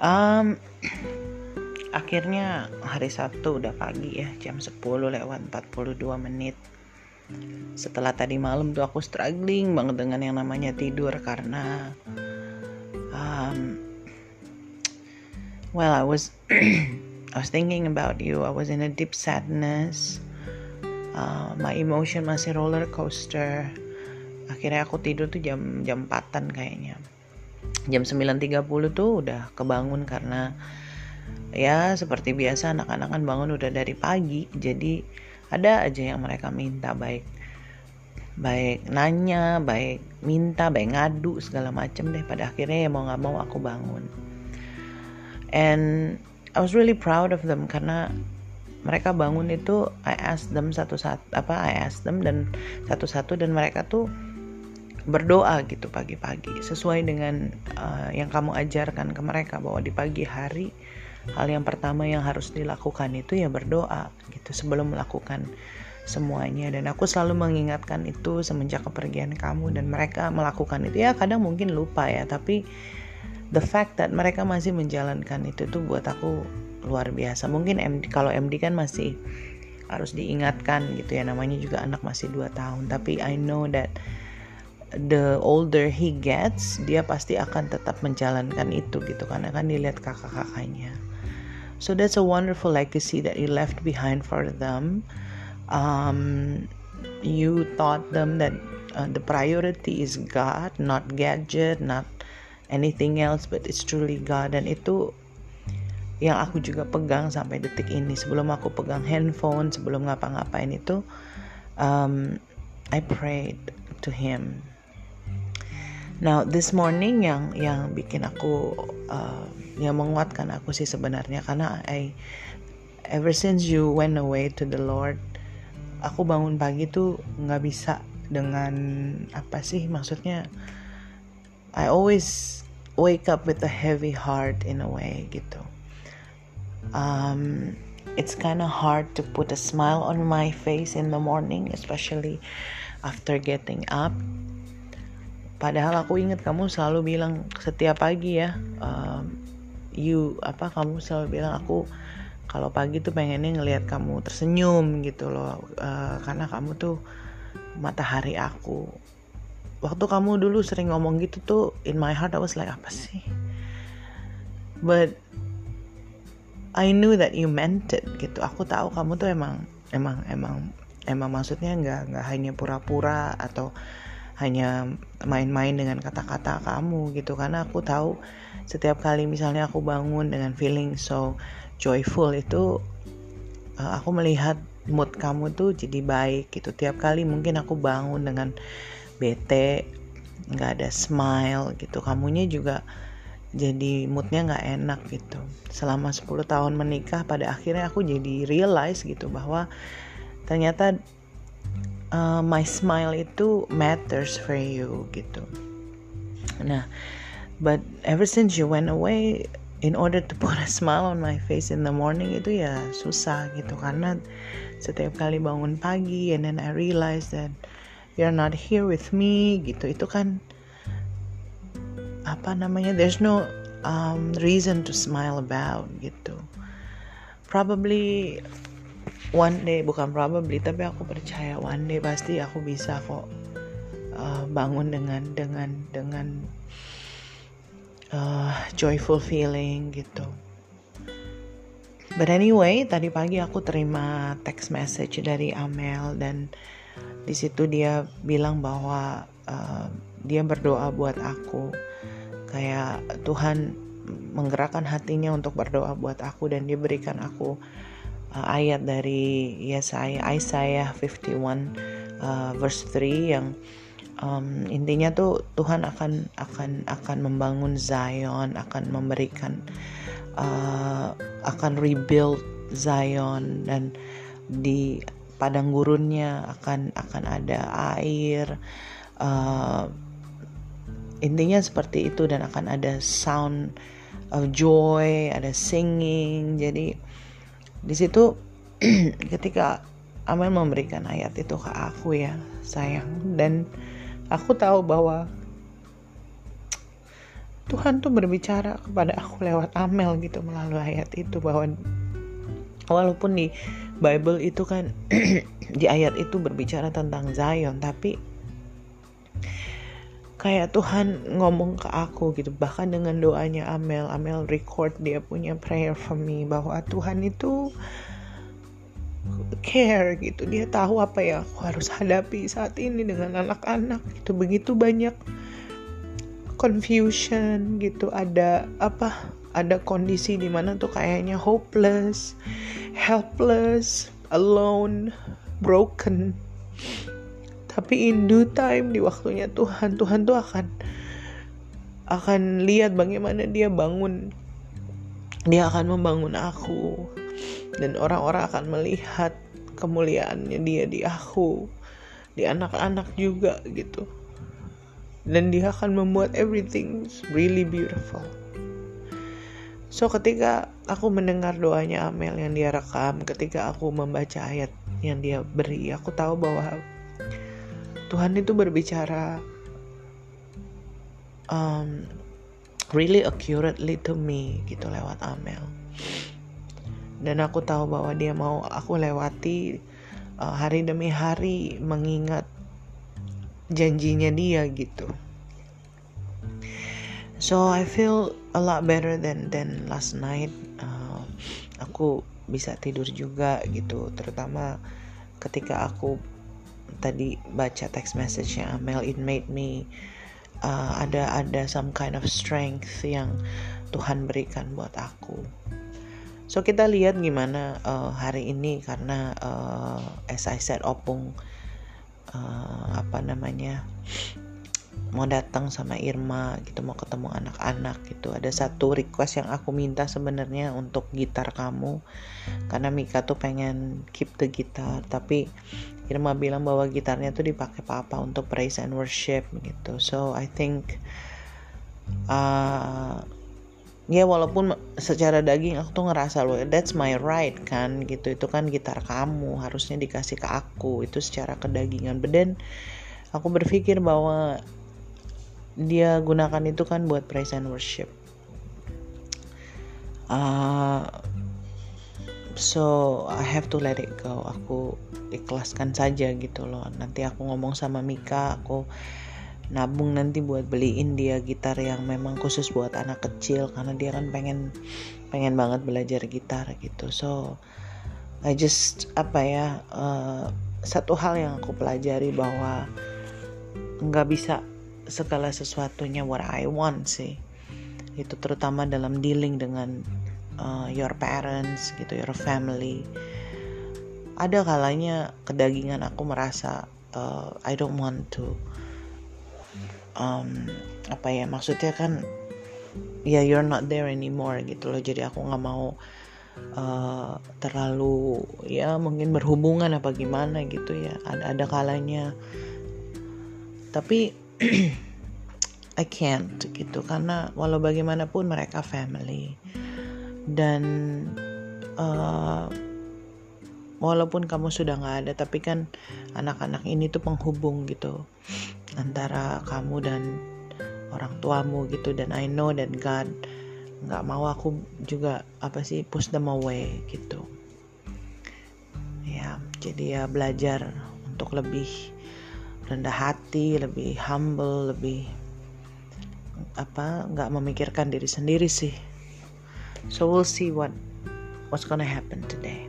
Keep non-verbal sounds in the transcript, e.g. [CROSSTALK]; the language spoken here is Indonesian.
Um, akhirnya hari Sabtu udah pagi ya jam 10 lewat 42 menit. Setelah tadi malam tuh aku struggling banget dengan yang namanya tidur karena um, well I was [CLEARS THROAT] I was thinking about you. I was in a deep sadness. Uh, my emotion masih roller coaster. Akhirnya aku tidur tuh jam jam 4 kayaknya jam 9.30 tuh udah kebangun karena ya seperti biasa anak-anak kan bangun udah dari pagi jadi ada aja yang mereka minta baik baik nanya baik minta baik ngadu segala macem deh pada akhirnya ya mau nggak mau aku bangun. And I was really proud of them karena mereka bangun itu I asked them satu-satu apa I asked them dan satu-satu dan mereka tuh berdoa gitu pagi-pagi sesuai dengan uh, yang kamu ajarkan ke mereka bahwa di pagi hari hal yang pertama yang harus dilakukan itu ya berdoa gitu sebelum melakukan semuanya. Dan aku selalu mengingatkan itu semenjak kepergian kamu dan mereka melakukan itu. Ya kadang mungkin lupa ya tapi the fact that mereka masih menjalankan itu tuh buat aku luar biasa. Mungkin MD, kalau MD kan masih harus diingatkan gitu ya namanya juga anak masih 2 tahun. Tapi I know that the older he gets dia pasti akan tetap menjalankan itu gitu karena kan dilihat kakak-kakaknya. So that's a wonderful legacy that you left behind for them. Um, you taught them that uh, the priority is God not gadget not anything else but it's truly God. Dan itu yang aku juga pegang sampai detik ini. Sebelum aku pegang handphone sebelum ngapa-ngapain itu um, I prayed to him Now this morning yang yang bikin aku uh, yang menguatkan aku sih sebenarnya karena I ever since you went away to the Lord aku bangun pagi tuh nggak bisa dengan apa sih maksudnya I always wake up with a heavy heart in a way gitu. Um, it's kind of hard to put a smile on my face in the morning, especially after getting up padahal aku ingat kamu selalu bilang setiap pagi ya um, you apa kamu selalu bilang aku kalau pagi tuh pengennya ngelihat kamu tersenyum gitu loh uh, karena kamu tuh matahari aku. Waktu kamu dulu sering ngomong gitu tuh in my heart I was like apa sih? But I knew that you meant it gitu. Aku tahu kamu tuh emang emang emang emang maksudnya nggak nggak hanya pura-pura atau hanya main-main dengan kata-kata kamu gitu. Karena aku tahu setiap kali misalnya aku bangun dengan feeling so joyful itu uh, aku melihat mood kamu tuh jadi baik gitu. Tiap kali mungkin aku bangun dengan bete nggak ada smile gitu. Kamunya juga jadi moodnya nggak enak gitu. Selama 10 tahun menikah pada akhirnya aku jadi realize gitu bahwa ternyata uh, my smile itu matters for you gitu. Nah but ever since you went away in order to put a smile on my face in the morning itu ya susah gitu. Karena setiap kali bangun pagi and then I realize that you're not here with me gitu. Itu kan apa namanya there's no um, reason to smile about gitu. Probably one day bukan probably tapi aku percaya one day pasti aku bisa kok uh, bangun dengan dengan dengan uh, joyful feeling gitu. But anyway, tadi pagi aku terima text message dari Amel dan di situ dia bilang bahwa uh, dia berdoa buat aku kayak Tuhan menggerakkan hatinya untuk berdoa buat aku dan dia berikan aku uh, ayat dari Yesaya Isaiah 51 uh, verse 3 yang um, intinya tuh Tuhan akan akan akan membangun Zion akan memberikan uh, akan rebuild Zion dan di padang gurunnya akan akan ada air uh, intinya seperti itu dan akan ada sound of joy ada singing. Jadi di situ [CLEARS THROAT] ketika Amel memberikan ayat itu ke aku ya sayang. Dan aku tahu bahwa Tuhan tuh berbicara kepada aku lewat Amel gitu melalui ayat itu bahwa walaupun di Bible itu kan [CLEARS THROAT] di ayat itu berbicara tentang Zion tapi kayak Tuhan ngomong ke aku gitu. Bahkan dengan doanya Amel Amel record dia punya prayer for me bahwa Tuhan itu care gitu. Dia tahu apa yang aku harus hadapi saat ini dengan anak-anak itu begitu banyak confusion gitu. Ada apa? Ada kondisi di mana tuh kayaknya hopeless helpless alone broken tapi in due time di waktunya Tuhan Tuhan tuh akan akan lihat bagaimana dia bangun. Dia akan membangun aku. Dan orang-orang akan melihat kemuliaannya dia di aku di anak-anak juga gitu. Dan dia akan membuat everything really beautiful. So ketika aku mendengar doanya Amel yang dia rekam, ketika aku membaca ayat yang dia beri, aku tahu bahwa Tuhan itu berbicara um, really accurately to me gitu lewat Amel. Dan aku tahu bahwa dia mau aku lewati uh, hari demi hari mengingat janjinya dia gitu. So I feel a lot better than than last night. Uh, aku bisa tidur juga gitu. Terutama ketika aku tadi baca text message-nya Amel it made me uh, ada ada some kind of strength yang Tuhan berikan buat aku. So kita lihat gimana uh, hari ini karena uh, as I said opung uh, apa namanya mau datang sama Irma gitu mau ketemu anak-anak gitu. Ada satu request yang aku minta sebenarnya untuk gitar kamu karena Mika tuh pengen keep the gitar tapi Irma bilang bahwa gitarnya tuh dipakai papa untuk praise and worship gitu. So I think uh, ya walaupun secara daging aku tuh ngerasa loh that's my right kan gitu. Itu kan gitar kamu harusnya dikasih ke aku. Itu secara kedagingan. Beden aku berpikir bahwa dia gunakan itu kan buat praise and worship. Uh, so I have to let it go. Aku ikhlaskan saja gitu loh. Nanti aku ngomong sama Mika aku nabung nanti buat beliin dia gitar yang memang khusus buat anak kecil karena dia kan pengen pengen banget belajar gitar gitu. So I just apa ya uh, satu hal yang aku pelajari bahwa nggak bisa segala sesuatunya what I want sih. Itu terutama dalam dealing dengan uh, your parents gitu your family. Ada kalanya kedagingan aku merasa uh, I don't want to um, apa ya maksudnya kan ya you're not there anymore gitu loh. Jadi aku nggak mau uh, terlalu ya mungkin berhubungan apa gimana gitu ya. Ada ada kalanya. Tapi [CLEARS THROAT] I can't gitu. Karena walau bagaimanapun mereka family. Dan uh, walaupun kamu sudah nggak ada tapi kan anak-anak ini tuh penghubung gitu. Antara kamu dan orang tuamu gitu. Dan I know that God nggak mau aku juga apa sih push them away gitu. Ya jadi ya belajar untuk lebih rendah hati lebih humble lebih apa nggak memikirkan diri sendiri sih. So we'll see what what's gonna happen today